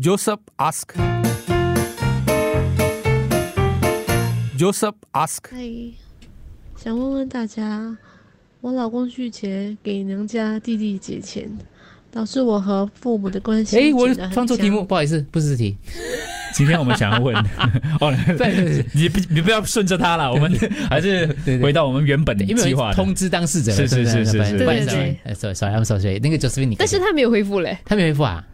Joseph ask. Joseph ask. 嗨，想问问大家，我老公拒绝给娘家弟弟借钱，导致我和父母的关系哎，我变得很僵放错题目，不好意思，不是这题。今天我们想要问 哦，对对对你不你不要顺着他了，我们还是回到我们原本的计划通知当事者，是是对不对是是是不好意思对对呃，sorry sorry I'm sorry，那个 Josephine 你，但是他没有回复嘞。他没回复啊，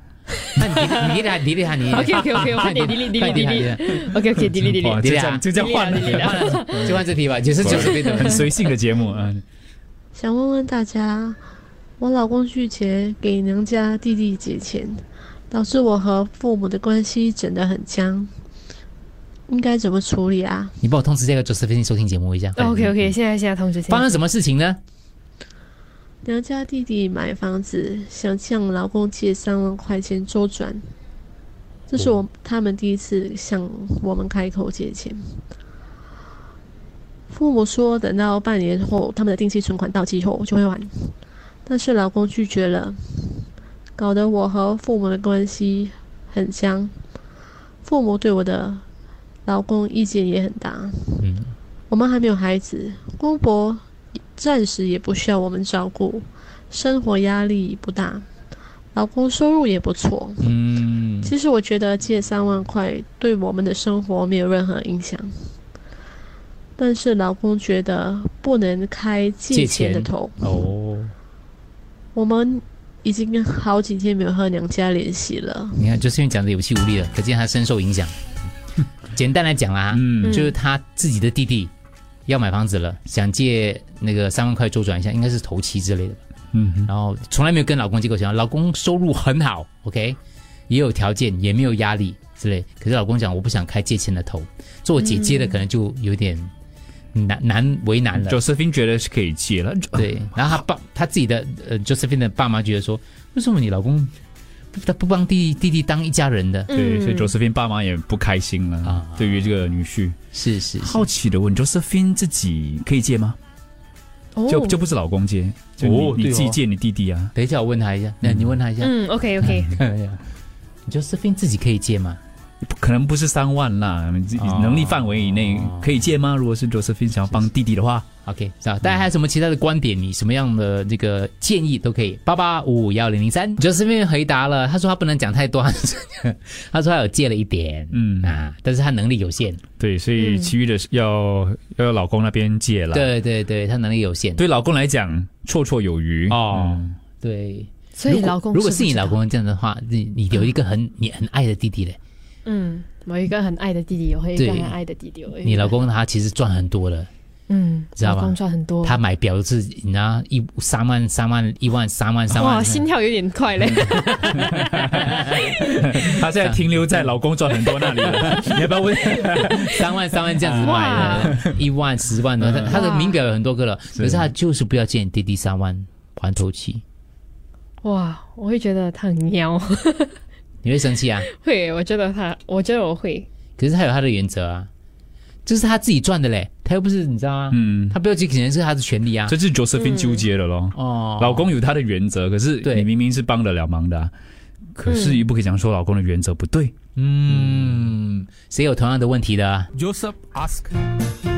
那你你你你你他你 OK OK OK，我换点 delete delete delete。OK OK delete 哇 delete。就这样就这样换了，就换这题吧，就是 Josephine 的很随性的节目嗯。想问问大家，我老公拒绝给娘家弟弟借钱，导致我和父母的关系整得很僵，应该怎么处理啊？你帮我通知这个九十倍的收听节目一下。OK OK，现在现在通知。发生什么事情呢？娘家弟弟买房子，想向老公借三万块钱周转，这是我他们第一次向我们开口借钱。父母说等到半年后他们的定期存款到期后就会还，但是老公拒绝了，搞得我和父母的关系很僵。父母对我的老公意见也很大。嗯，我们还没有孩子，公婆暂时也不需要我们照顾，生活压力不大，老公收入也不错。嗯，其实我觉得借三万块对我们的生活没有任何影响，但是老公觉得不能开借借钱钱的头。哦，我们已经好几天没有和娘家联系了。你看 Josephine 讲的有气无力了，可见他深受影响。简单来讲啦，嗯就是他自己的弟弟要买房子了，想借那个三万块周转一下，应该是头期之类的吧。嗯然后从来没有跟老公借过钱，老公收入很好，OK，也有条件，也没有压力之类。可是老公讲我不想开借钱的头，做姐姐的可能就有点难难为难了。，Josephine 觉得是可以借了，对，然后他爸他自己的呃 Josephine 的爸妈觉得说，为什么你老公不他不帮弟弟弟当一家人的？对，所以嗯 Josephine 爸妈也不开心了啊。对于这个女婿，是是是。好奇的问，Josephine 自己可以借吗？哦。就就不是老公借，就你、哦哦。你自己借你弟弟啊？等一下我问他一下，那你问他一下，嗯。OK OK，哎呀，你 Josephine 自己可以借吗？不可能不是三万啦，你自己哦能力范围以内可以借吗？如果是 Josephine 想要帮弟弟的话，OK，是吧？大家还有什么其他的观点？你什么样的这个建议都可以。八八五五幺零零三，Josephine 回答了，他说他不能讲太多，他说他有借了一点，嗯啊，但是他能力有限。对，所以其余的是要、要老公那边借了。，对对对，他能力有限。对老公来讲绰绰有余哦嗯对，所以老公如果是你老公这样的话，你你有一个很你很爱的弟弟嘞，嗯，我一个很爱的弟弟，我会一个对。很爱的弟弟。你老公他其实赚很多了，嗯，知道吧？老公赚很多，他买表是你知道一三万三万一万三万三万，哇，心跳有点快嘞。他现在停留在老公赚很多那里了。你要不要问？三万三万这样子买的，一万十万的，他他的名表有很多个了，可是他就是不要借你弟弟三万还头期，哇，我会觉得他很喵，你会生气啊？会，我觉得他，我觉得我会，可是他有他的原则啊，这是他自己赚的嘞，他又不是你知道吗？嗯，他不要借钱是他的权利啊。这是 Josephine 纠结的咯。哦，老公有他的原则，可是对你明明是帮得了忙的啊、可是又不可以讲说老公的原则不对。嗯，谁有同样的问题的啊？Joseph ask。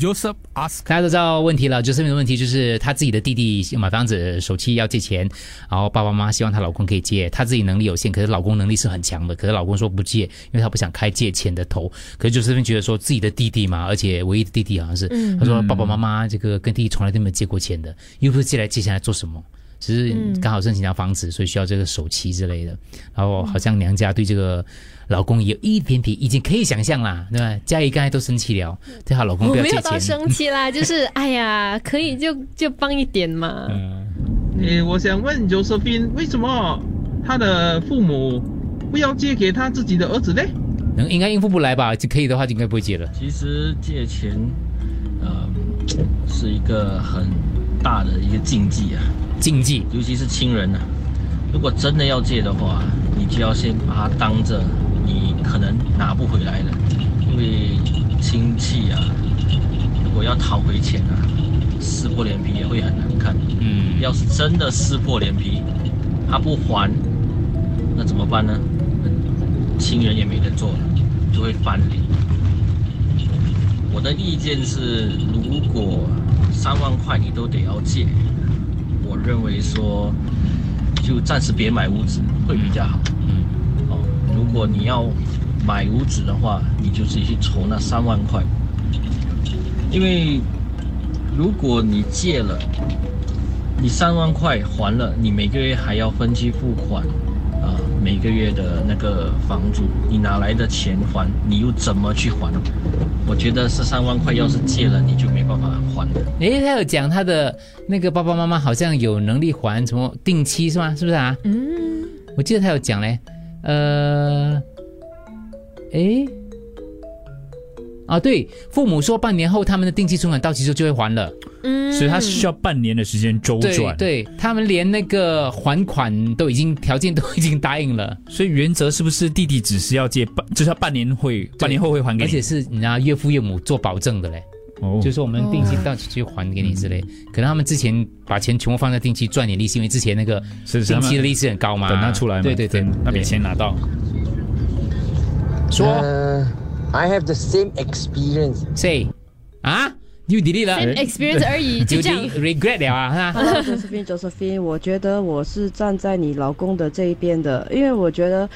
Joseph ask。大家都知道问题了，，Joseph 的问题就是他自己的弟弟买房子首期要借钱，然后爸爸妈妈希望她老公可以借，她自己能力有限，可是老公能力是很强的，可是老公说不借，因为他不想开借钱的头。可是就是觉得说自己的弟弟嘛，而且唯一的弟弟好像是，他说爸爸妈妈这个跟弟弟从来都没有借过钱的，又不是借来借下来做什么。只是刚好申请到房子，所以需要这个首期之类的。然后好像娘家对这个老公有一点点已经，可以想象啦，对吧？嘉怡刚才都生气了，对她老公不要借没有到。生气啦，就是 哎呀，可以就就帮一点嘛。嗯诶，我想问 Josephine，为什么他的父母不要借给他自己的儿子呢？能应该应付不来吧？就可以的话，就应该不会借了。其实借钱，呃，是一个很大的一个禁忌啊，禁忌尤其是亲人啊。如果真的要借的话，你就要先把它当着你可能拿不回来了，因为亲戚啊，如果要讨回钱啊，撕破脸皮也会很难看。嗯，要是真的撕破脸皮，他不还，那怎么办呢？亲人也没得做了，就会翻脸。我的意见是，如果三万块你都得要借，我认为说就暂时别买屋子会比较好。嗯哦，如果你要买屋子的话，你就自己去筹那三万块，因为如果你借了，你三万块还了，你每个月还要分期付款，啊、每个月的那个房租，你哪来的钱还？你又怎么去还？我觉得十三万块要是借了，你就没办法还的。诶，他有讲他的那个爸爸妈妈好像有能力还什么定期是吗？是不是啊？嗯，我记得他有讲嘞，呃，诶，啊，对，父母说半年后他们的定期存款到期之后就会还了，嗯，所以他需要半年的时间周转。，对，他们连那个还款都已经条件都已经答应了，所以原则是不是弟弟只是要借半，就是他半年会半年后会还给你？而且是你家岳父岳母做保证的嘞，哦，就是我们定期到期就还给你之类，可能他们之前把钱全部放在定期赚点利息，因为之前那个定期的利息很高嘛，等他出来嘛，对对对，那笔钱拿到。说呃 I have the same experience. say 啊，又 delete 了 same experience 而已，就这样。regret 了啊，哈 Josephine Josephine，我觉得我是站在你老公的这一边的，因为我觉得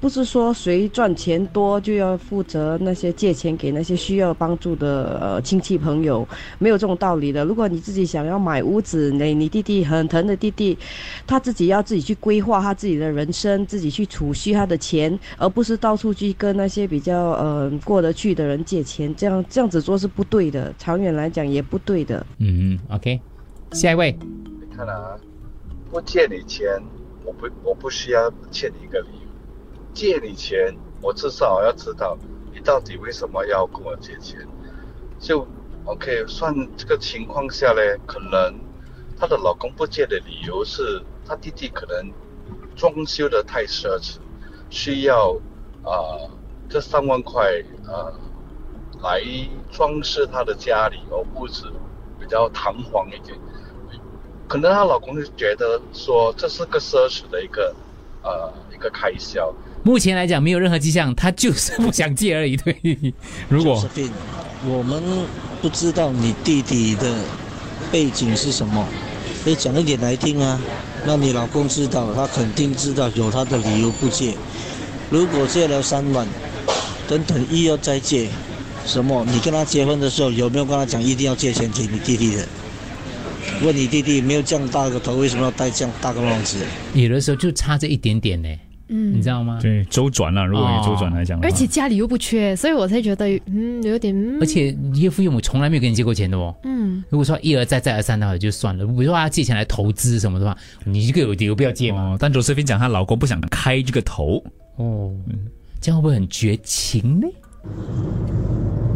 不是说谁赚钱多就要负责那些借钱给那些需要帮助的呃亲戚朋友，没有这种道理的。如果你自己想要买屋子，你你弟弟很疼的弟弟，他自己要自己去规划他自己的人生，自己去储蓄他的钱，而不是到处去跟那些比较呃过得去的人借钱，这样这样子做是不对的，长远来讲也不对的。嗯，OK，下一位，你看啊，不借你钱，我不我不需要欠你一个理由；借你钱，我至少要知道你到底为什么要跟我借钱。就 OK，算这个情况下呢，可能她的老公不借的理由是她弟弟可能装修的太奢侈，需要啊、呃这三万块呃来装饰她的家里哦屋子比较堂皇一点。可能她老公就觉得说这是个奢侈的一个呃一个开销，目前来讲没有任何迹象，他就是不想借而已。对，如果我们不知道你弟弟的背景是什么，可以讲一点来听啊。那你老公知道，他肯定知道有他的理由不借。如果借了三万，等等又要再借，什么？你跟他结婚的时候有没有跟他讲一定要借钱给你弟弟的？问你弟弟没有这样大个头，为什么要戴这样大个帽子？有的时候就差这一点点呢，嗯你知道吗？对，周转了，如果你周转来讲而且家里又不缺，所以我才觉得嗯有点，嗯而且岳父岳母从来没有跟你借过钱的哦。嗯如果说一而再再而三的话，就算了。比如说他借钱来投资什么的话，你这个有理由不要借嘛。哦，但 Josephine 讲她老公不想开这个头，哦，这样会不会很绝情呢？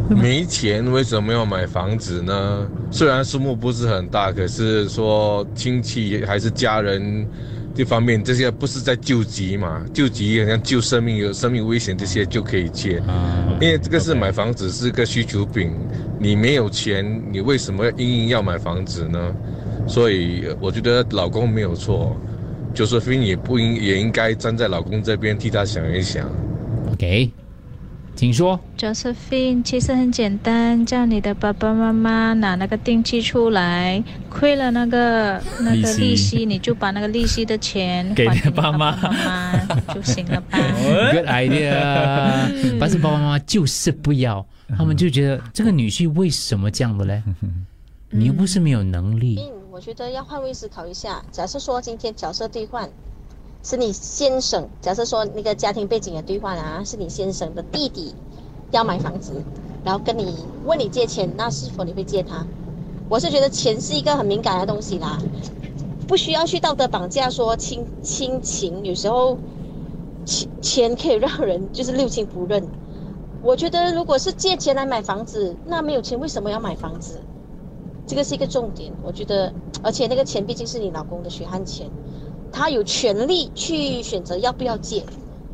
没钱为什么要买房子呢？虽然数目不是很大，可是说亲戚还是家人这方面，这些不是在救急嘛？救急好像救生命有生命危险这些就可以借，啊，因为这个是买房子是个需求品，你没有钱，你为什么硬硬要买房子呢？所以呃我觉得老公没有错，Josephine 也不应也应该站在老公这边替他想一想。OK，请说。Josephine，其实很简单，叫你的爸爸妈妈拿那个定期出来，亏了那个那个利息，你就把那个利息的钱给你你爸妈爸妈就行了吧？Good idea，但是爸爸妈妈就是不要，他们就觉得这个女婿为什么这样的嘞？你又不是没有能力，嗯，我觉得要换位思考一下。假设说今天角色兑换，是你先生，假设说那个家庭背景的兑换啊，是你先生的弟弟要买房子，然后跟你问你借钱，那是否你会借他？我是觉得钱是一个很敏感的东西啦，不需要去道德绑架说亲亲情，有时候钱钱可以让人就是六亲不认。我觉得如果是借钱来买房子，那没有钱为什么要买房子？这个是一个重点，我觉得，而且那个钱毕竟是你老公的血汗钱，他有权利去选择要不要借，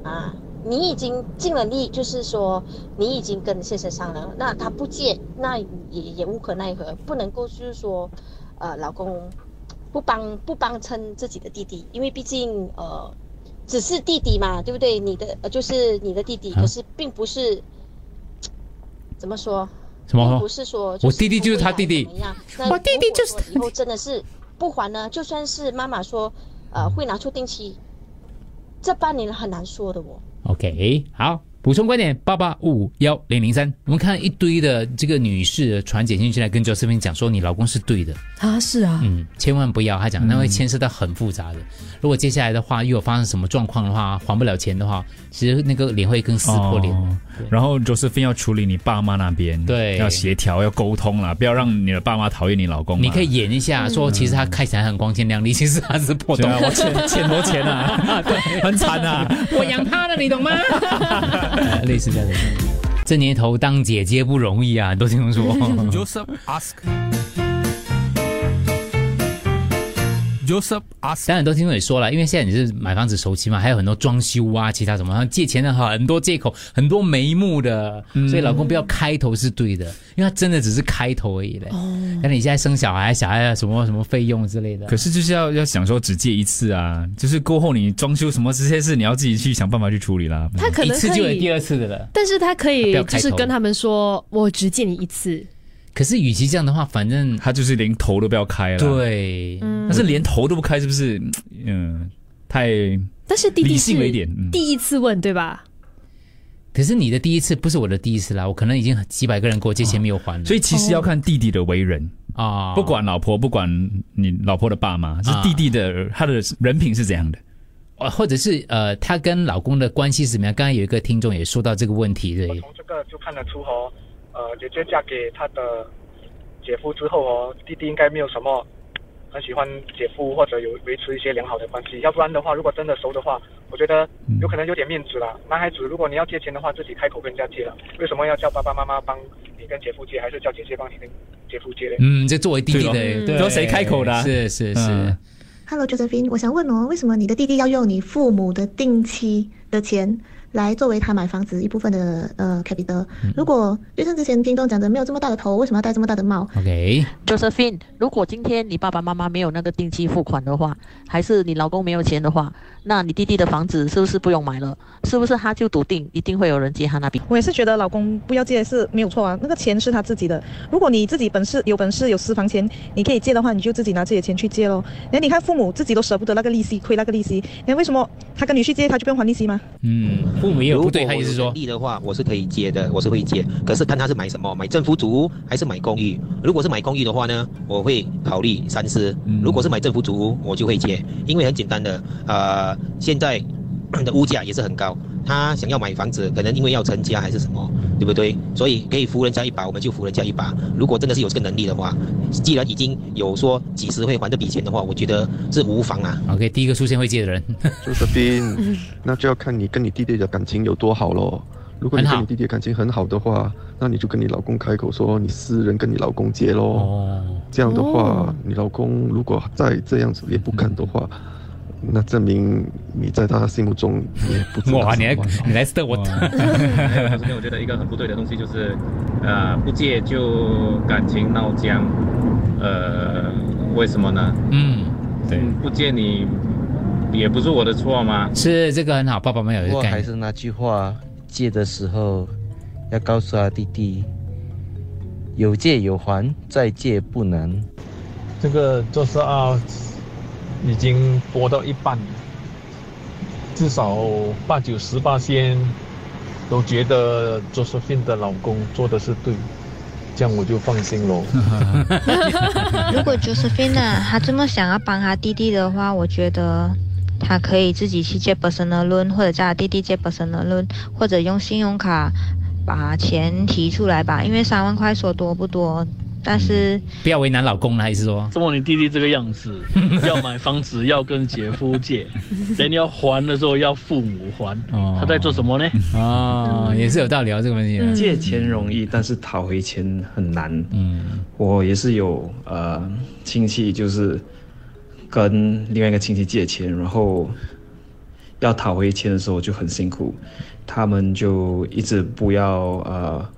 啊，你已经尽了力，就是说你已经跟先生商量了，那他不借，那也也无可奈何，不能够就是说，呃，老公不帮不帮衬自己的弟弟，因为毕竟呃只是弟弟嘛，对不对？你的呃就是你的弟弟，啊可是并不是怎么说？什么不是说我弟弟就是他弟弟怎么样？那我弟弟就是以后真的是不还呢？就算是妈妈说呃会拿出定期，这半年很难说的哦。OK，好，补充观点八八五五幺零零三，我们看一堆的这个女士传简讯进来跟 Josephine 讲说，你老公是对的，啊，是啊，嗯，千万不要，他讲那会牵涉到很复杂的。如果接下来的话又有发生什么状况的话，还不了钱的话，其实那个脸会更撕破脸。哦然后 Josephine 要处理你爸妈那边，对要协调，要沟通啦，不要让你的爸妈讨厌你老公。你可以演一下，说其实他看起来很光鲜亮丽，其实他是破洞。对啊我欠欠多钱啊，对，很惨啊。我养他的，你懂吗？呃 类似这样的。这年头当姐姐不容易啊，很多听说。Joseph ask。Joseph ask，当然，很多听众也说了，因为现在你是买房子首期嘛，还有很多装修啊，其他什么借钱的很多借口，很多眉目的，所以老公不要开头是对的，因为他真的只是开头而已嘞。哦，但你现在生小孩，小孩什么什么费用之类的，可是就是要要想说只借一次啊，就是过后你装修什么这些事，你要自己去想办法去处理啦。他可能可以二次的了。但是他可以就是跟他们说，我只借你一次。可是与其这样的话，反正他就是连头都不要开了。对，但是连头都不开，是不是？嗯，太但是弟弟理是性了一点。嗯第一次问对吧？可是你的第一次不是我的第一次啦，我可能已经几百个人给我借钱没有还了，所以其实要看弟弟的为人啊，不管老婆，不管你老婆的爸妈，是弟弟的他的人品是怎样的。呃，或者是呃，他跟老公的关系是怎么样？刚才有一个听众也说到这个问题，对，从这个就看得出哦，呃，姐姐嫁给她的姐夫之后哦，弟弟应该没有什么很喜欢姐夫或者有维持一些良好的关系，要不然的话，如果真的熟的话，我觉得有可能有点面子啦。男孩子如果你要借钱的话，自己开口跟人家借了，为什么要叫爸爸妈妈帮你跟姐夫借，还是叫姐姐帮你跟姐夫借嘞？嗯，这作为弟弟的，对咯对都谁开口的啊是是是嗯。Hello Josephine，我想问哦，为什么你的弟弟要用你父母的定期的钱来作为他买房子一部分的呃 capital？、如果就像之前听众讲的，没有这么大的头，为什么要戴这么大的帽？OK，Josephine，如果今天你爸爸妈妈没有那个定期付款的话，还是你老公没有钱的话，那你弟弟的房子是不是不用买了？是不是他就笃定一定会有人接他那笔？我也是觉得老公不要借是没有错啊，那个钱是他自己的。如果你自己本事有本事有私房钱，你可以借的话，你就自己拿自己的钱去借喽。那你看父母自己都舍不得那个利息，亏那个利息，那为什么他跟女婿借他就不用还利息吗？嗯，父母也有不对，他意思说能力的话，我是可以接的，我是会接。可是看他是买什么，买政府组屋还是买公寓。如果是买公寓的话呢，我会考虑三思。如果是买政府组屋，我就会接，因为很简单的，呃，现在的物价也是很高。他想要买房子，可能因为要成家还是什么，对不对？所以可以扶人家一把，我们就扶人家一把。如果真的是有这个能力的话，既然已经有说几时会还这笔钱的话，我觉得是无妨啊。OK，第一个出现会借的人，周德斌，那就要看你跟你弟弟的感情有多好咯。如果你跟你弟弟感情很好的话，那你就跟你老公开口说你私人跟你老公借喽。哦，这样的话，哦你老公如果再这样子也不肯的话，那证明你在他心目中也不知道哇，你来什么你来 stir 我，我觉得一个很不对的东西就是，呃，不借就感情闹僵，呃，为什么呢？嗯，对，不借你也不是我的错吗？是这个很好，爸爸们有一不过个。还是那句话，借的时候要告诉他弟弟，有借有还，再借不难。这个就是啊，已经播到一半了，至少八九十八仙都觉得 Josephine 的老公做的是对，这样我就放心喽。如果 Josephine 啊她这么想要帮她弟弟的话，我觉得她可以自己去借 personal loan，或者叫她弟弟借 personal loan，或者用信用卡把钱提出来吧。因为三万块说多不多，但是不要为难老公了，还是说？怎么你弟弟这个样子，要买房子要跟姐夫借，人要还的时候要父母还，他在做什么呢？哦，也是有道理哦，这个问题。借钱容易，但是讨回钱很难。嗯，我也是有呃亲戚，就是跟另外一个亲戚借钱，然后要讨回钱的时候就很辛苦，他们就一直不要呃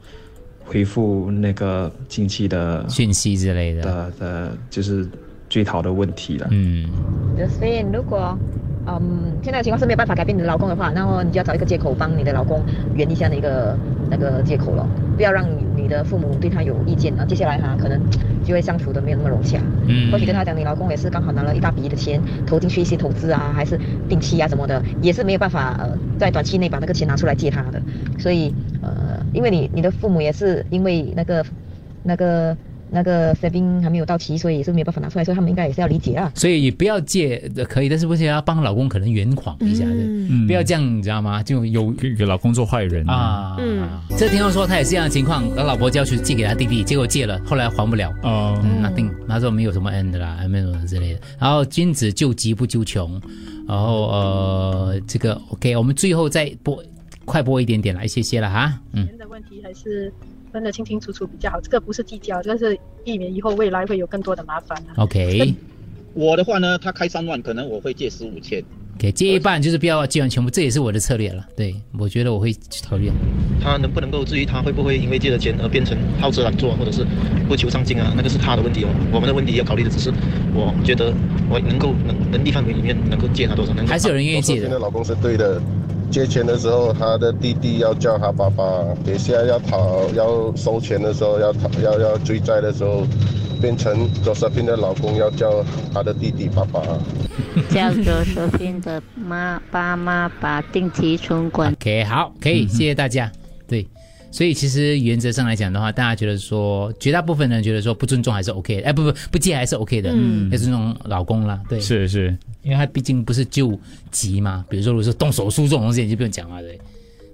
回复那个亲戚的讯息之类的的的，就是追讨的问题了。嗯，Josephine，如果嗯现在的情况是没有办法改变你的老公的话，那么你就要找一个借口帮你的老公圆一下那个那个借口了，不要让你你的父母对他有意见啊，接下来哈可能就会相处的没有那么融洽。嗯或许跟他讲，你老公也是刚好拿了一大笔的钱投进去一些投资啊，还是定期啊什么的，也是没有办法呃在短期内把那个钱拿出来借他的。所以呃，因为你你的父母也是因为那个那个那个 saving 还没有到期，所以也是没有办法拿出来，所以他们应该也是要理解啊。所以也不要借可以，但是不是要帮老公可能圆谎一下的，嗯不要这样，你知道吗？就有给给老公做坏人啊。嗯，这听众说他也是这样的情况，他老婆就要去借给他弟弟，结果借了，后来还不了。哦嗯，nothing，他说没有什么 end 啦，没有什么之类的。然后君子救急不救穷，然后呃，这个 OK，我们最后再播快播一点点来，谢谢了哈。嗯，钱的问题还是分得清清楚楚比较好。这个不是计较，这个是避免以后未来会有更多的麻烦啊。OK，我的话呢，他开三万，可能我会借十五千。给借一半就是不要借完全部，这也是我的策略了。对，我觉得我会去考虑。他能不能够至于他会不会因为借了钱而变成好吃懒做，或者是不求上进啊？那个是他的问题哦。我们的问题要考虑的只是，我觉得我能够能能力范围里面能够借他多少，能够现在老公是对的，借钱的时候，他的弟弟要叫他爸爸，等下要讨要收钱的时候，要讨要要追债的时候，变成 Josephine 的老公要叫他的弟弟爸爸。叫 Josephine 的妈爸妈把定期存款 OK，好，可以，谢谢大家。对，所以其实原则上来讲的话，大家觉得说，绝大部分人觉得说不尊重还是 OK 的，哎，不不不借还是 OK 的，嗯。要尊重老公啦，对，是是，因为他毕竟不是救急嘛，比如说如果是动手术这种东西，你就不用讲了，对，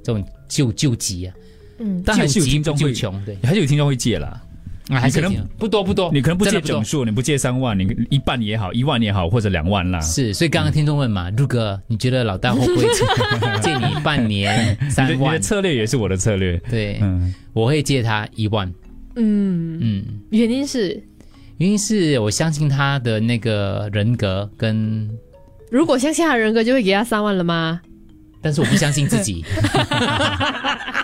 这种救救急啊，嗯。但还是有听众会救急救穷，对，还是有听众会借啦。啊可能不多不多你可能不借整数，你不借三万，你一半也好，一万也好，或者两万啦。是，所以刚刚听众问嘛，陆哥，你觉得老大会不会借 借你半年三你的你的？策略也是我的策略。对，嗯，我会借他一万。嗯嗯，原因是原因是我相信他的那个人格跟，如果相信他的人格，就会给他三万了吗？但是我不相信自己，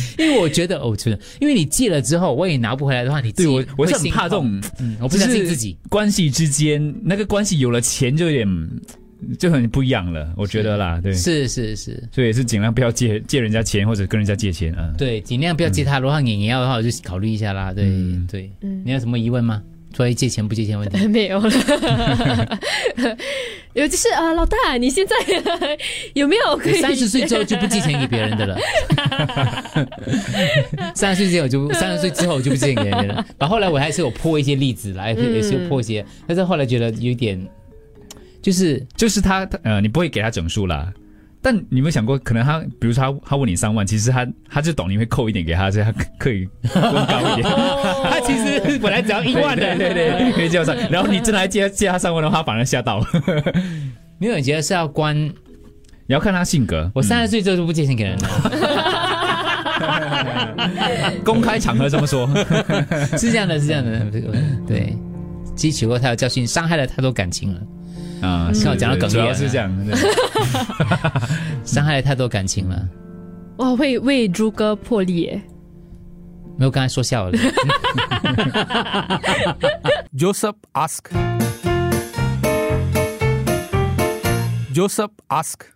因为我觉得哦，真的，因为你借了之后，我也拿不回来的话，你对我我是很怕这种，嗯，我不相信自己。关系之间那个关系有了钱就有点就很不一样了，我觉得啦，对，是是是，所以也是尽量不要借借人家钱或者跟人家借钱啊。对，尽量不要借他。如果你你要的话，我就考虑一下啦。对、对，嗯你有什么疑问吗？关于借钱不借钱问题？没有了。有就是啊，老大，你现在 有没有可以？三十岁之后就不借钱给别人的了。三十岁之后就三十岁之后就不借钱给别人了。然后后来我还是有破一些例子来，嗯也是有破一些，但是后来觉得有点，就是就是他他呃，你不会给他整数啦。但你有没有想过，可能他，比如说他他问你三万，其实他他就懂你会扣一点给他，所以他可 以更高一点。他其实本来只要一万的，对对对，可以借上。然后你真的还借借他三万的话，他反而吓到了。没有，你觉得是要关？你要看他性格。我三十岁之后就不借钱给人了。公开场合这么说，是这样的，是这样的，对，汲取过他的教训，伤害了太多感情了。啊，看我讲到哽咽了，主要是这样，伤害了太多感情了。哇，会为朱哥破例耶！没有，刚才说笑了。Joseph ask. Joseph ask.